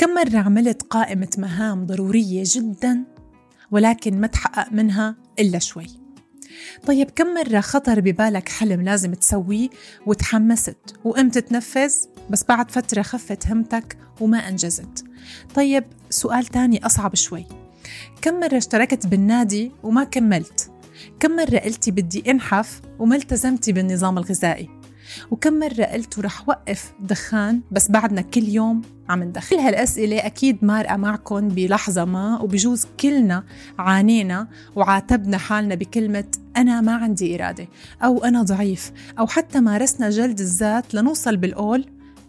كم مرة عملت قائمة مهام ضرورية جدا ولكن ما تحقق منها إلا شوي. طيب كم مرة خطر ببالك حلم لازم تسويه وتحمست وقمت تنفذ؟ بس بعد فترة خفت همتك وما أنجزت. طيب سؤال تاني أصعب شوي. كم مرة اشتركت بالنادي وما كملت؟ كم مرة قلتي بدي أنحف وما التزمتي بالنظام الغذائي؟ وكم مرة قلت رح وقف دخان بس بعدنا كل يوم عم ندخن كل هالأسئلة أكيد مارقة معكم بلحظة ما وبجوز كلنا عانينا وعاتبنا حالنا بكلمة أنا ما عندي إرادة أو أنا ضعيف أو حتى مارسنا جلد الذات لنوصل بالقول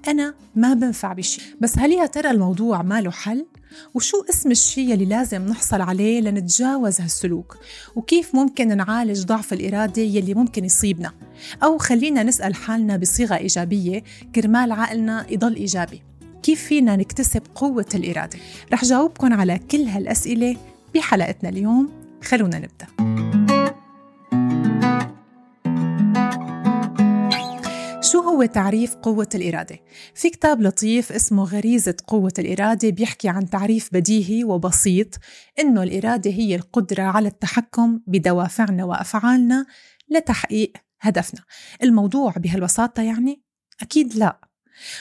أنا ما بنفع بشي بس هل يا ترى الموضوع ما له حل؟ وشو اسم الشيء اللي لازم نحصل عليه لنتجاوز هالسلوك؟ وكيف ممكن نعالج ضعف الإرادة يلي ممكن يصيبنا؟ أو خلينا نسأل حالنا بصيغة إيجابية كرمال عقلنا يضل إيجابي. كيف فينا نكتسب قوة الإرادة؟ رح جاوبكم على كل هالأسئلة بحلقتنا اليوم. خلونا نبدأ. هو تعريف قوة الإرادة؟ في كتاب لطيف اسمه غريزة قوة الإرادة بيحكي عن تعريف بديهي وبسيط إنه الإرادة هي القدرة على التحكم بدوافعنا وأفعالنا لتحقيق هدفنا الموضوع بهالبساطة يعني؟ أكيد لا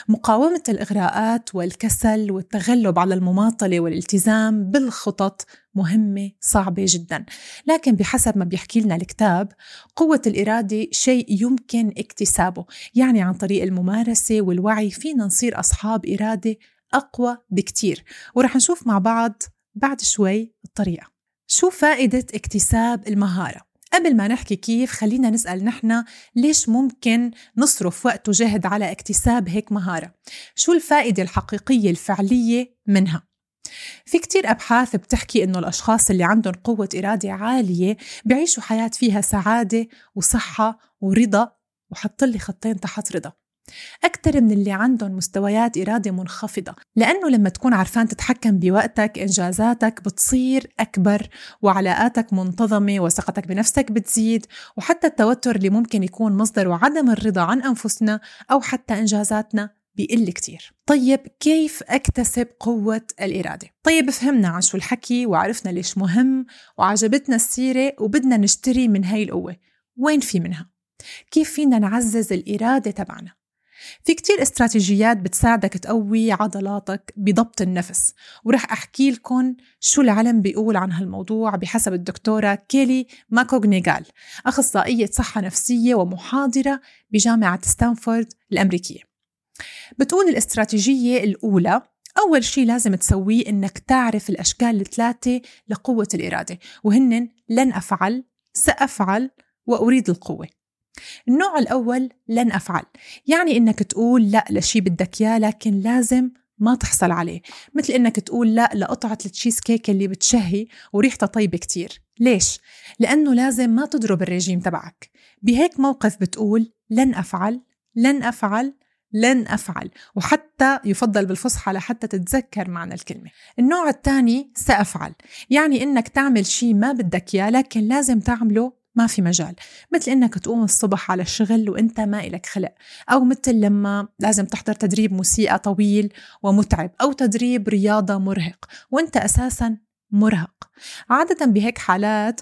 مقاومة الإغراءات والكسل والتغلب على المماطلة والالتزام بالخطط مهمة صعبة جدا. لكن بحسب ما بيحكي لنا الكتاب قوة الإرادة شيء يمكن اكتسابه. يعني عن طريق الممارسة والوعي فينا نصير أصحاب إرادة أقوى بكتير. ورح نشوف مع بعض بعد شوي الطريقة. شو فائدة اكتساب المهارة؟ قبل ما نحكي كيف خلينا نسأل نحن ليش ممكن نصرف وقت وجهد على اكتساب هيك مهارة؟ شو الفائدة الحقيقية الفعلية منها؟ في كتير أبحاث بتحكي إنه الأشخاص اللي عندهم قوة إرادة عالية بيعيشوا حياة فيها سعادة وصحة ورضا وحط لي خطين تحت رضا. أكثر من اللي عندهم مستويات إرادة منخفضة لأنه لما تكون عرفان تتحكم بوقتك إنجازاتك بتصير أكبر وعلاقاتك منتظمة وثقتك بنفسك بتزيد وحتى التوتر اللي ممكن يكون مصدره عدم الرضا عن أنفسنا أو حتى إنجازاتنا بيقل كتير طيب كيف أكتسب قوة الإرادة؟ طيب فهمنا عن شو الحكي وعرفنا ليش مهم وعجبتنا السيرة وبدنا نشتري من هاي القوة وين في منها؟ كيف فينا نعزز الإرادة تبعنا؟ في كتير استراتيجيات بتساعدك تقوي عضلاتك بضبط النفس ورح أحكي لكم شو العلم بيقول عن هالموضوع بحسب الدكتورة كيلي ماكوغنيغال أخصائية صحة نفسية ومحاضرة بجامعة ستانفورد الأمريكية. بتقول الاستراتيجية الأولى أول شيء لازم تسويه إنك تعرف الأشكال الثلاثة لقوة الإرادة وهن لن أفعل سأفعل وأريد القوة. النوع الأول لن أفعل. يعني إنك تقول لا لشي بدك إياه لكن لازم ما تحصل عليه. مثل إنك تقول لا لقطعة التشيز كيك اللي بتشهي وريحتها طيبة كتير. ليش؟ لأنه لازم ما تضرب الرجيم تبعك. بهيك موقف بتقول لن أفعل لن أفعل لن أفعل. وحتى يفضل بالفصحى لحتى تتذكر معنى الكلمة. النوع الثاني سأفعل. يعني إنك تعمل شيء ما بدك إياه لكن لازم تعمله ما في مجال. مثل إنك تقوم الصبح على الشغل وإنت ما إلك خلق. أو مثل لما لازم تحضر تدريب موسيقى طويل ومتعب أو تدريب رياضة مرهق وإنت أساسا مرهق. عادة بهيك حالات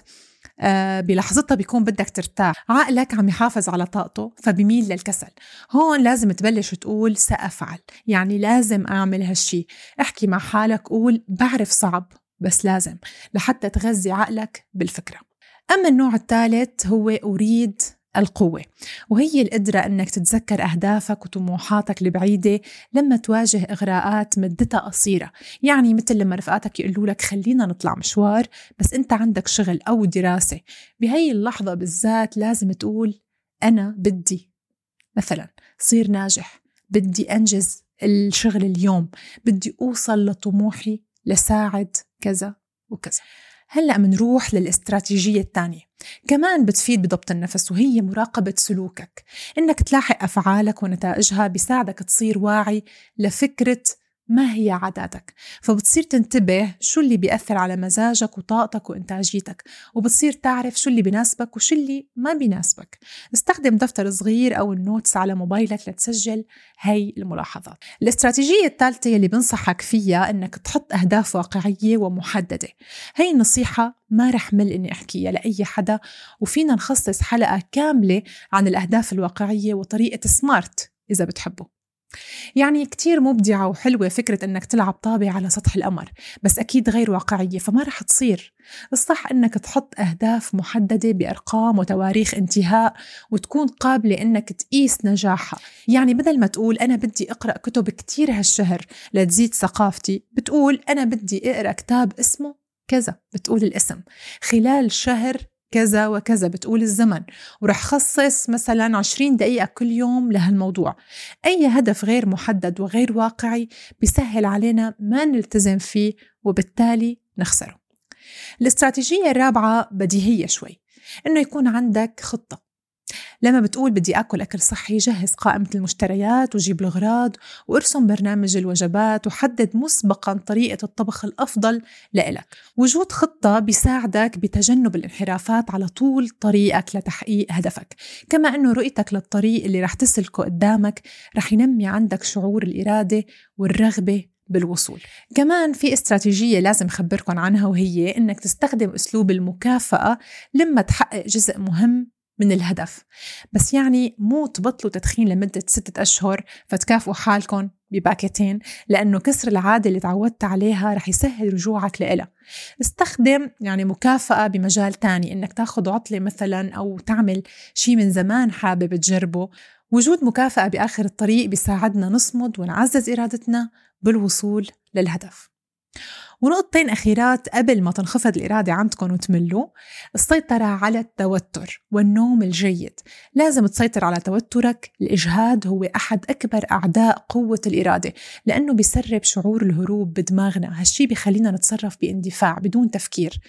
آه، بلحظتها بيكون بدك ترتاح. عقلك عم يحافظ على طاقته فبيميل للكسل. هون لازم تبلش تقول سأفعل. يعني لازم أعمل هالشي. احكي مع حالك قول بعرف صعب بس لازم. لحتى تغذي عقلك بالفكرة. أما النوع الثالث هو أريد القوة وهي القدرة أنك تتذكر أهدافك وطموحاتك البعيدة لما تواجه إغراءات مدتها قصيرة. يعني مثل لما رفقاتك يقولوا لك خلينا نطلع مشوار بس أنت عندك شغل أو دراسة. بهي اللحظة بالذات لازم تقول أنا بدي مثلا صير ناجح بدي أنجز الشغل اليوم بدي أوصل لطموحي لساعد كذا وكذا. هلأ منروح للاستراتيجية الثانية. كمان بتفيد بضبط النفس وهي مراقبة سلوكك. إنك تلاحق أفعالك ونتائجها بيساعدك تصير واعي لفكرة ما هي عاداتك؟ فبتصير تنتبه شو اللي بيأثر على مزاجك وطاقتك وإنتاجيتك وبتصير تعرف شو اللي بيناسبك وشو اللي ما بيناسبك. استخدم دفتر صغير أو النوتس على موبايلك لتسجل هاي الملاحظات. الاستراتيجية الثالثة اللي بنصحك فيها أنك تحط أهداف واقعية ومحددة. هاي النصيحة ما رح مل إني أحكيها لأي حدا وفينا نخصص حلقة كاملة عن الأهداف الواقعية وطريقة سمارت إذا بتحبوا يعني كتير مبدعة وحلوة فكرة إنك تلعب طابة على سطح القمر بس أكيد غير واقعية فما رح تصير. الصح إنك تحط أهداف محددة بأرقام وتواريخ انتهاء وتكون قابلة إنك تقيس نجاحها. يعني بدل ما تقول أنا بدي أقرأ كتب كتير هالشهر لتزيد ثقافتي بتقول أنا بدي أقرأ كتاب اسمه كذا بتقول الاسم. خلال شهر كذا وكذا بتقول الزمن. ورح خصص مثلا 20 دقيقة كل يوم لهالموضوع. أي هدف غير محدد وغير واقعي بيسهل علينا ما نلتزم فيه وبالتالي نخسره. الاستراتيجية الرابعة بديهية شوي إنه يكون عندك خطة. لما بتقول بدي آكل أكل صحي جهز قائمة المشتريات وجيب الأغراض وارسم برنامج الوجبات وحدد مسبقا طريقة الطبخ الأفضل لإلك. وجود خطة بيساعدك بتجنب الانحرافات على طول طريقك لتحقيق هدفك. كما أنه رؤيتك للطريق اللي رح تسلكه قدامك رح ينمي عندك شعور الإرادة والرغبة بالوصول. كمان في استراتيجية لازم أخبركم عنها وهي إنك تستخدم أسلوب المكافأة لما تحقق جزء مهم من الهدف. بس يعني مو تبطلوا تدخين لمدة ستة أشهر فتكافئوا حالكم بباكيتين لأنه كسر العادة اللي تعودت عليها رح يسهل رجوعك لإلها. استخدم يعني مكافأة بمجال تاني إنك تاخذ عطلة مثلا أو تعمل شيء من زمان حابب تجربه. وجود مكافأة بآخر الطريق بيساعدنا نصمد ونعزز إرادتنا بالوصول للهدف. ونقطتين أخيرات قبل ما تنخفض الإرادة عندكم وتملوا. السيطرة على التوتر والنوم الجيد. لازم تسيطر على توترك. الإجهاد هو أحد أكبر أعداء قوة الإرادة لأنه بيسرب شعور الهروب بدماغنا. هالشي بيخلينا نتصرف باندفاع بدون تفكير.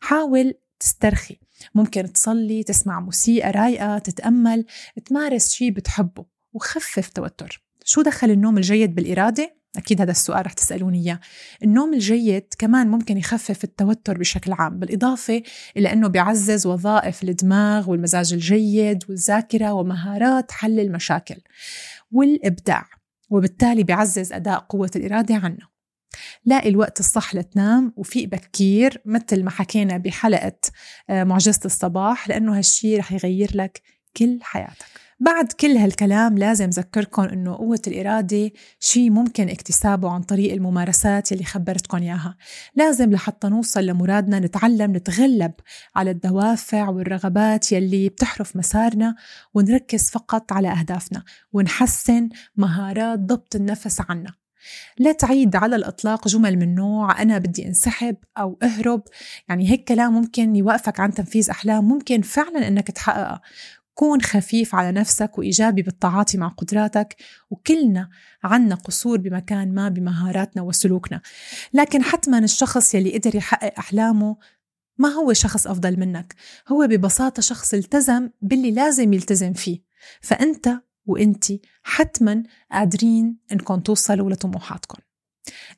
حاول تسترخي. ممكن تصلي تسمع موسيقى رايقة تتأمل تمارس شي بتحبه وخفف توتر. شو دخل النوم الجيد بالإرادة؟ أكيد هذا السؤال رح تسألوني إياه. النوم الجيد كمان ممكن يخفف التوتر بشكل عام بالإضافة إلى أنه بيعزز وظائف الدماغ والمزاج الجيد والذاكرة ومهارات حل المشاكل والإبداع وبالتالي بيعزز أداء قوة الإرادة عنا لاقي الوقت الصح لتنام وفيق بكير مثل ما حكينا بحلقة آه، معجزة الصباح لأنه هالشي رح يغير لك كل حياتك. بعد كل هالكلام لازم ذكركم إنه قوة الإرادة شيء ممكن اكتسابه عن طريق الممارسات اللي خبرتكم إياها. لازم لحتى نوصل لمرادنا نتعلم نتغلب على الدوافع والرغبات يلي بتحرف مسارنا ونركز فقط على أهدافنا ونحسن مهارات ضبط النفس عنا. لا تعيد على الإطلاق جمل من نوع أنا بدي انسحب أو أهرب. يعني هيك كلام ممكن يوقفك عن تنفيذ أحلام ممكن فعلا أنك تحققها كون خفيف على نفسك وإيجابي بالتعاطي مع قدراتك وكلنا عنا قصور بمكان ما بمهاراتنا وسلوكنا. لكن حتما الشخص يلي قدر يحقق أحلامه ما هو شخص أفضل منك. هو ببساطة شخص التزم باللي لازم يلتزم فيه. فأنت وأنتي حتما قادرين إنكم توصلوا لطموحاتكم.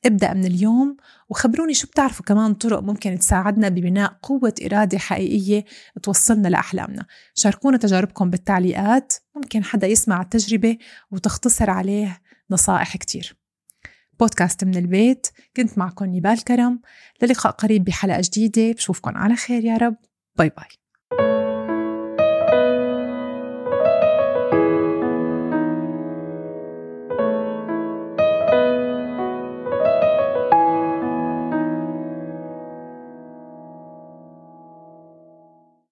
ابدأ من اليوم وخبروني شو بتعرفوا كمان طرق ممكن تساعدنا ببناء قوة إرادة حقيقية توصلنا لأحلامنا. شاركونا تجاربكم بالتعليقات ممكن حدا يسمع التجربة وتختصر عليه نصائح كتير. بودكاست من البيت كنت معكم نبال كرم. للقاء قريب بحلقة جديدة بشوفكم على خير يا رب. باي باي.